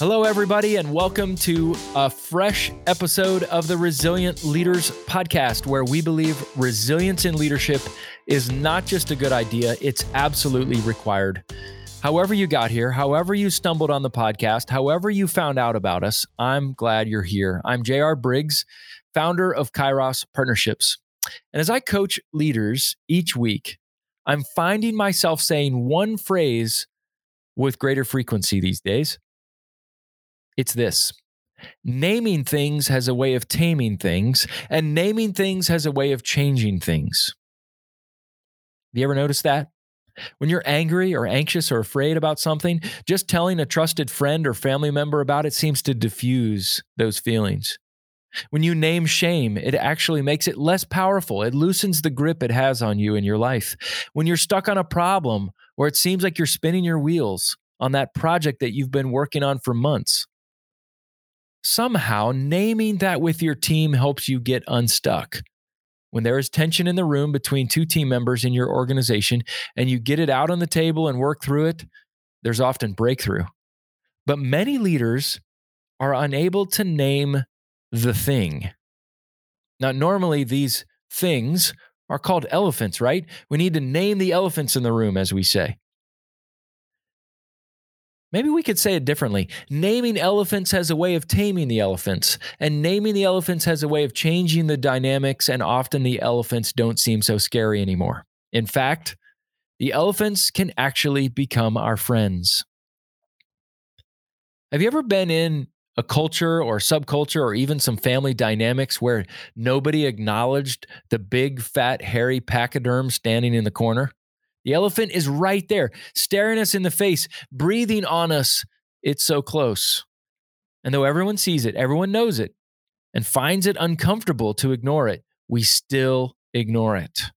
Hello, everybody, and welcome to a fresh episode of the Resilient Leaders Podcast, where we believe resilience in leadership is not just a good idea, it's absolutely required. However, you got here, however, you stumbled on the podcast, however, you found out about us, I'm glad you're here. I'm JR Briggs, founder of Kairos Partnerships. And as I coach leaders each week, I'm finding myself saying one phrase with greater frequency these days. It's this naming things has a way of taming things, and naming things has a way of changing things. Have you ever noticed that? When you're angry or anxious or afraid about something, just telling a trusted friend or family member about it seems to diffuse those feelings. When you name shame, it actually makes it less powerful. It loosens the grip it has on you in your life. When you're stuck on a problem or it seems like you're spinning your wheels on that project that you've been working on for months, somehow naming that with your team helps you get unstuck. When there is tension in the room between two team members in your organization and you get it out on the table and work through it, there's often breakthrough. But many leaders are unable to name the thing. Now, normally these things are called elephants, right? We need to name the elephants in the room, as we say. Maybe we could say it differently. Naming elephants has a way of taming the elephants, and naming the elephants has a way of changing the dynamics, and often the elephants don't seem so scary anymore. In fact, the elephants can actually become our friends. Have you ever been in a culture or subculture or even some family dynamics where nobody acknowledged the big, fat, hairy pachyderm standing in the corner? The elephant is right there, staring us in the face, breathing on us. It's so close. And though everyone sees it, everyone knows it, and finds it uncomfortable to ignore it, we still ignore it.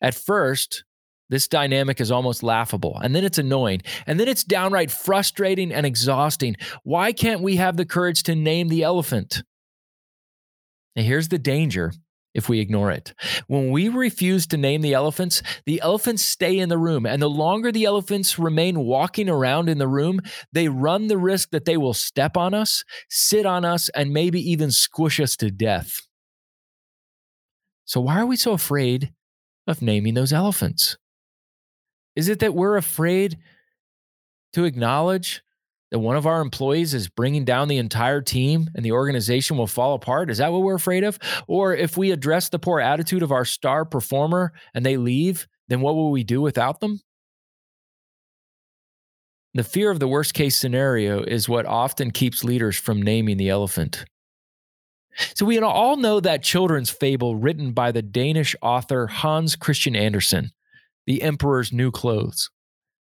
At first, this dynamic is almost laughable, and then it's annoying, and then it's downright frustrating and exhausting. Why can't we have the courage to name the elephant? And here's the danger if we ignore it. When we refuse to name the elephants, the elephants stay in the room. And the longer the elephants remain walking around in the room, they run the risk that they will step on us, sit on us, and maybe even squish us to death. So, why are we so afraid of naming those elephants? Is it that we're afraid to acknowledge that one of our employees is bringing down the entire team and the organization will fall apart? Is that what we're afraid of? Or if we address the poor attitude of our star performer and they leave, then what will we do without them? The fear of the worst case scenario is what often keeps leaders from naming the elephant. So, we all know that children's fable written by the Danish author Hans Christian Andersen, The Emperor's New Clothes.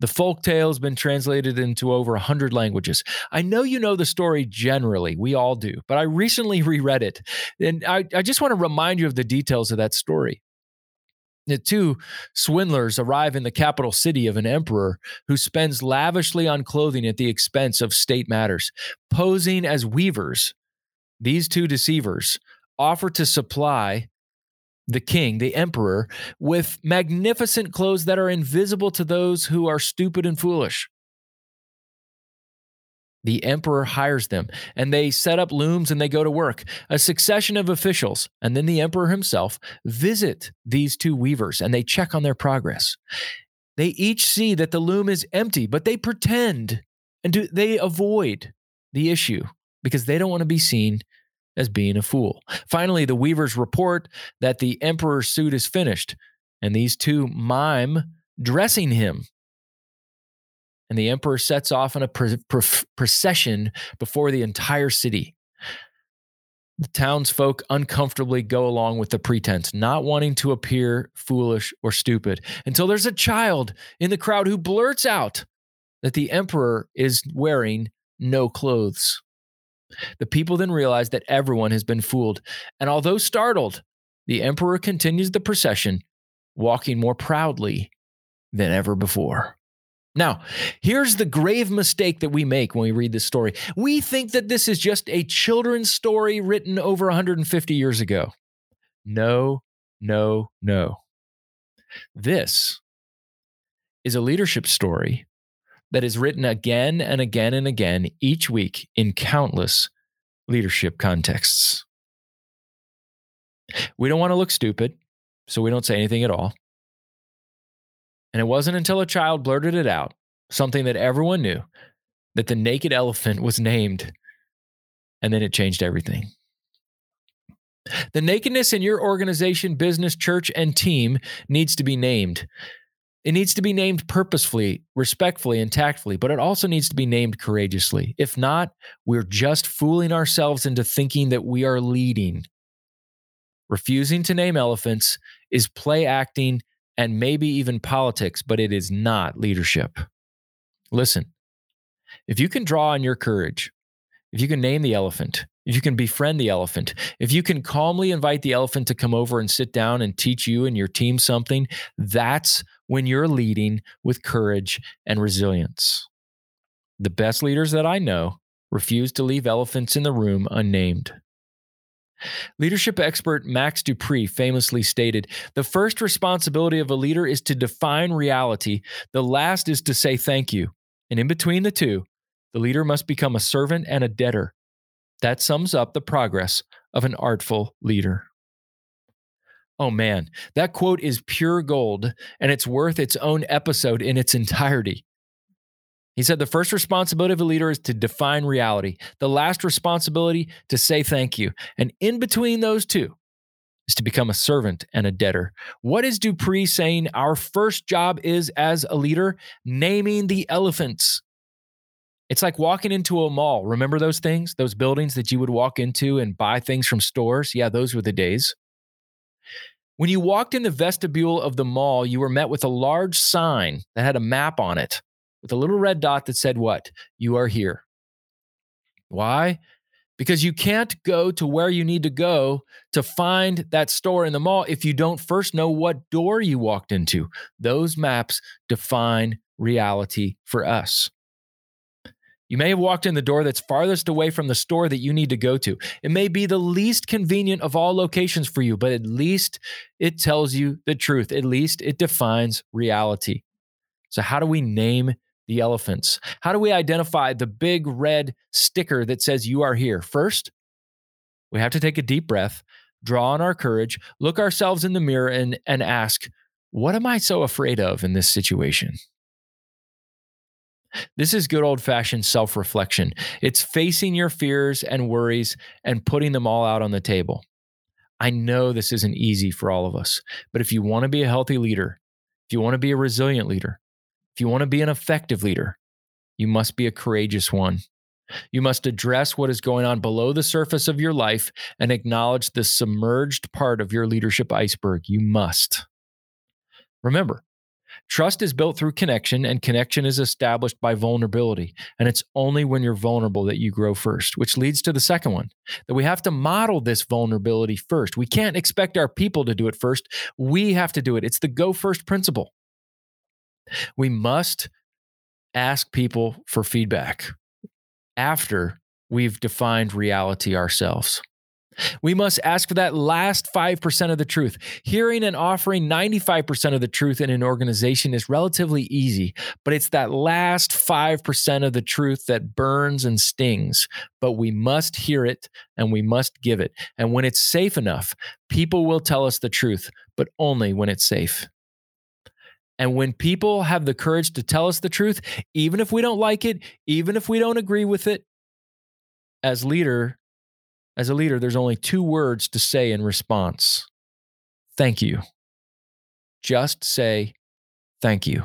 The folk tale has been translated into over 100 languages. I know you know the story generally, we all do, but I recently reread it. And I, I just want to remind you of the details of that story. The two swindlers arrive in the capital city of an emperor who spends lavishly on clothing at the expense of state matters. Posing as weavers, these two deceivers offer to supply the king, the emperor, with magnificent clothes that are invisible to those who are stupid and foolish. The emperor hires them, and they set up looms and they go to work. A succession of officials, and then the emperor himself, visit these two weavers and they check on their progress. They each see that the loom is empty, but they pretend and do, they avoid the issue because they don't want to be seen as being a fool. Finally, the weavers report that the emperor's suit is finished, and these two mime dressing him. And the emperor sets off in a procession before the entire city. The townsfolk uncomfortably go along with the pretense, not wanting to appear foolish or stupid, until there's a child in the crowd who blurts out that the emperor is wearing no clothes. The people then realize that everyone has been fooled, and although startled, the emperor continues the procession, walking more proudly than ever before. Now, here's the grave mistake that we make when we read this story. We think that this is just a children's story written over 150 years ago. No, no, no. This is a leadership story that is written again and again and again each week in countless leadership contexts. We don't want to look stupid, so we don't say anything at all. And it wasn't until a child blurted it out, something that everyone knew, that the naked elephant was named. And then it changed everything. The nakedness in your organization, business, church, and team needs to be named. It needs to be named purposefully, respectfully, and tactfully, but it also needs to be named courageously. If not, we're just fooling ourselves into thinking that we are leading. Refusing to name elephants is play acting and maybe even politics, but it is not leadership. Listen, if you can draw on your courage, if you can name the elephant, if you can befriend the elephant, if you can calmly invite the elephant to come over and sit down and teach you and your team something, that's when you're leading with courage and resilience. The best leaders that I know refuse to leave elephants in the room unnamed. Leadership expert Max De Pree famously stated The first responsibility of a leader is to define reality, the last is to say thank you. And in between the two, the leader must become a servant and a debtor. That sums up the progress of an artful leader. Oh man, that quote is pure gold and it's worth its own episode in its entirety. He said the first responsibility of a leader is to define reality, the last responsibility to say thank you. And in between those two is to become a servant and a debtor. What is De Pree saying our first job is as a leader? Naming the elephants. It's like walking into a mall. Remember those things, those buildings that you would walk into and buy things from stores? Yeah, those were the days. When you walked in the vestibule of the mall, you were met with a large sign that had a map on it with a little red dot that said, What? You are here. Why? Because you can't go to where you need to go to find that store in the mall if you don't first know what door you walked into. Those maps define reality for us. You may have walked in the door that's farthest away from the store that you need to go to. It may be the least convenient of all locations for you, but at least it tells you the truth. At least it defines reality. So, how do we name the elephants? How do we identify the big red sticker that says you are here? First, we have to take a deep breath, draw on our courage, look ourselves in the mirror, and, and ask, what am I so afraid of in this situation? This is good old fashioned self reflection. It's facing your fears and worries and putting them all out on the table. I know this isn't easy for all of us, but if you want to be a healthy leader, if you want to be a resilient leader, if you want to be an effective leader, you must be a courageous one. You must address what is going on below the surface of your life and acknowledge the submerged part of your leadership iceberg. You must. Remember, Trust is built through connection, and connection is established by vulnerability. And it's only when you're vulnerable that you grow first, which leads to the second one that we have to model this vulnerability first. We can't expect our people to do it first. We have to do it. It's the go first principle. We must ask people for feedback after we've defined reality ourselves. We must ask for that last 5% of the truth. Hearing and offering 95% of the truth in an organization is relatively easy, but it's that last 5% of the truth that burns and stings. But we must hear it and we must give it. And when it's safe enough, people will tell us the truth, but only when it's safe. And when people have the courage to tell us the truth, even if we don't like it, even if we don't agree with it, as leader, as a leader, there's only two words to say in response thank you. Just say thank you.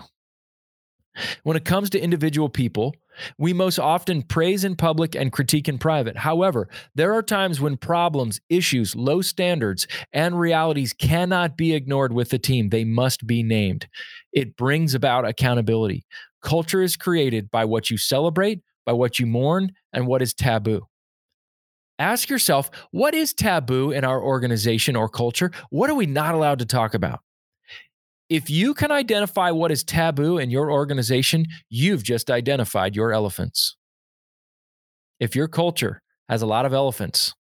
When it comes to individual people, we most often praise in public and critique in private. However, there are times when problems, issues, low standards, and realities cannot be ignored with the team. They must be named. It brings about accountability. Culture is created by what you celebrate, by what you mourn, and what is taboo. Ask yourself what is taboo in our organization or culture? What are we not allowed to talk about? If you can identify what is taboo in your organization, you've just identified your elephants. If your culture has a lot of elephants,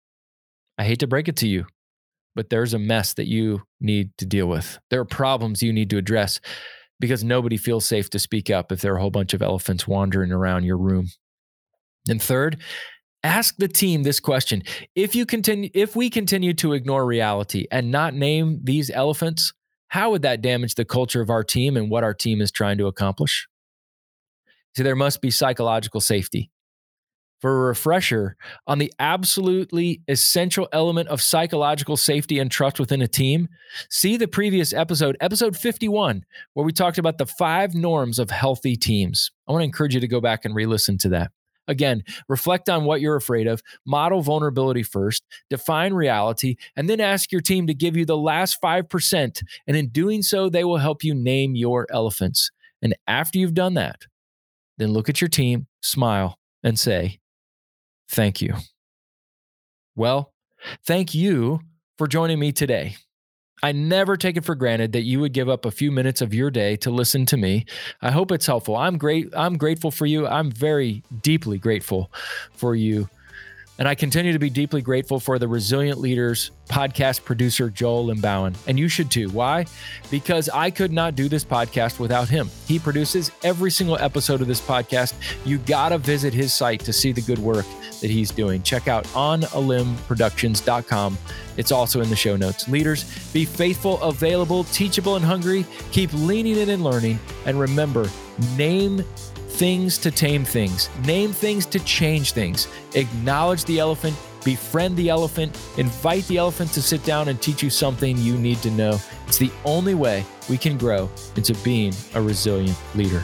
I hate to break it to you, but there's a mess that you need to deal with. There are problems you need to address. because nobody feels safe to speak up if there are a whole bunch of elephants wandering around your room. And third, ask the team this question. If you continue if we continue to ignore reality and not name these elephants, how would that damage the culture of our team and what our team is trying to accomplish? See, there must be psychological safety. For a refresher on the absolutely essential element of psychological safety and trust within a team, see the previous episode, episode 51, where we talked about the five norms of healthy teams. I want to encourage you to go back and re listen to that. Again, reflect on what you're afraid of, model vulnerability first, define reality, and then ask your team to give you the last 5%. And in doing so, they will help you name your elephants. And after you've done that, then look at your team, smile, and say, Thank you. Well, thank you for joining me today. I never take it for granted that you would give up a few minutes of your day to listen to me. I hope it's helpful. I'm great. I'm grateful for you. I'm very deeply grateful for you and I continue to be deeply grateful for the Resilient Leaders podcast producer, Joel Limbauan. And you should too. Why? Because I could not do this podcast without him. He produces every single episode of this podcast. You got to visit his site to see the good work that he's doing. Check out onalimbproductions.com. It's also in the show notes. Leaders, be faithful, available, teachable, and hungry. Keep leaning in and learning. And remember, name things to tame things, name things to change things, acknowledge the elephant, befriend the elephant, invite the elephant to sit down and teach you something you need to know. It's the only way we can grow into being a resilient leader.